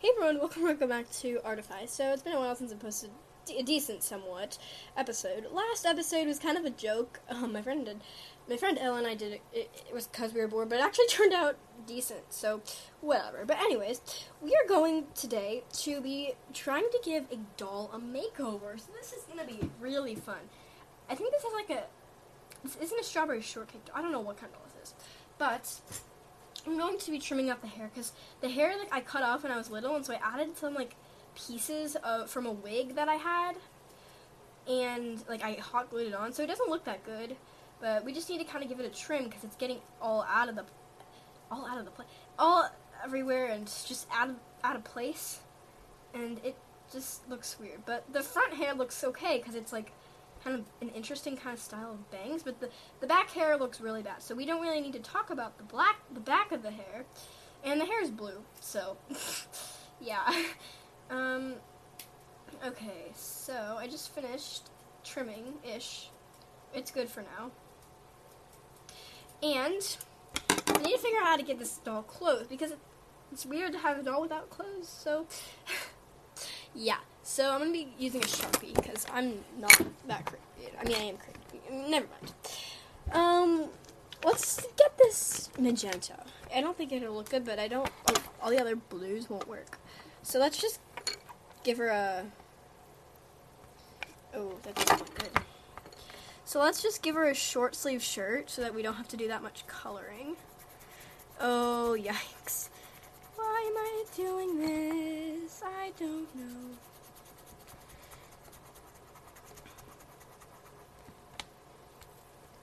Hey everyone, welcome, welcome back to Artify. So it's been a while since I posted a decent, somewhat episode. Last episode was kind of a joke. Um, my friend did, my friend Ella and I did it. It, it was because we were bored, but it actually turned out decent. So whatever. But anyways, we are going today to be trying to give a doll a makeover. So this is gonna be really fun. I think this is like a. This isn't a strawberry shortcake. I don't know what kind of doll this is, but I'm going to be trimming up the hair because the hair like I cut off when I was little, and so I added some like pieces of from a wig that I had, and like I hot glued it on, so it doesn't look that good. But we just need to kind of give it a trim because it's getting all out of the, all out of the place, all everywhere, and just out of out of place, and it just looks weird. But the front hair looks okay because it's like kind of an interesting kind of style of bangs, but the, the back hair looks really bad. So we don't really need to talk about the black the back of the hair. And the hair is blue, so yeah. Um okay, so I just finished trimming ish. It's good for now. And I need to figure out how to get this doll clothes because it's weird to have a doll without clothes, so yeah. So I'm gonna be using a sharpie because I'm not that creative. I mean, I am creative. Never mind. Um, let's get this magenta. I don't think it'll look good, but I don't. Like, all the other blues won't work. So let's just give her a. Oh, that doesn't look good. So let's just give her a short sleeve shirt so that we don't have to do that much coloring. Oh, yikes. Why am I doing this? I don't know.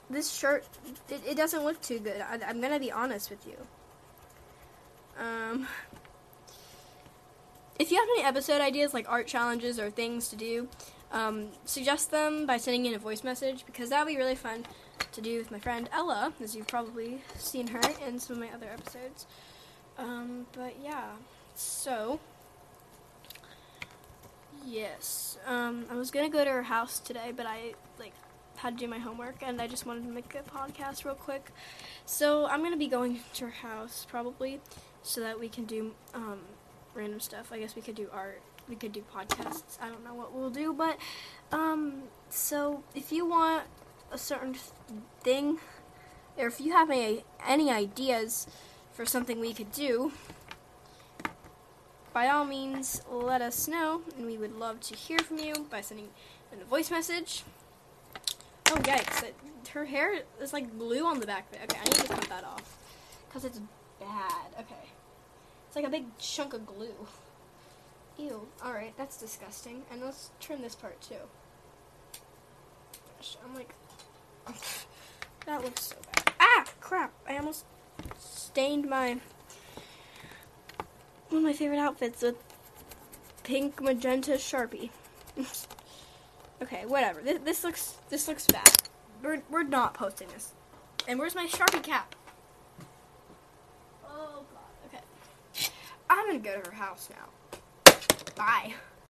This shirt, it, it doesn't look too good. I, I'm gonna be honest with you. Um, if you have any episode ideas, like art challenges or things to do, um, suggest them by sending in a voice message because that would be really fun to do with my friend Ella, as you've probably seen her in some of my other episodes. Um, but yeah, so yes, um, I was gonna go to her house today, but I like had to do my homework, and I just wanted to make a podcast real quick. So I'm gonna be going to her house probably, so that we can do um, random stuff. I guess we could do art. We could do podcasts. I don't know what we'll do, but um, so if you want a certain thing, or if you have any any ideas for something we could do, by all means, let us know, and we would love to hear from you by sending in a voice message. Oh yikes! It, her hair is like glue on the back of it. Okay, I need to cut that off because it's bad. Okay, it's like a big chunk of glue. Ew. All right, that's disgusting. And let's trim this part too. Gosh, I'm like, that looks so bad. Ah, crap! I almost stained my one of my favorite outfits with pink magenta sharpie. okay, whatever. This, this looks this looks bad. We're we're not posting this. And where's my sharpie cap? Oh god. Okay. I'm gonna go to her house now. Bye.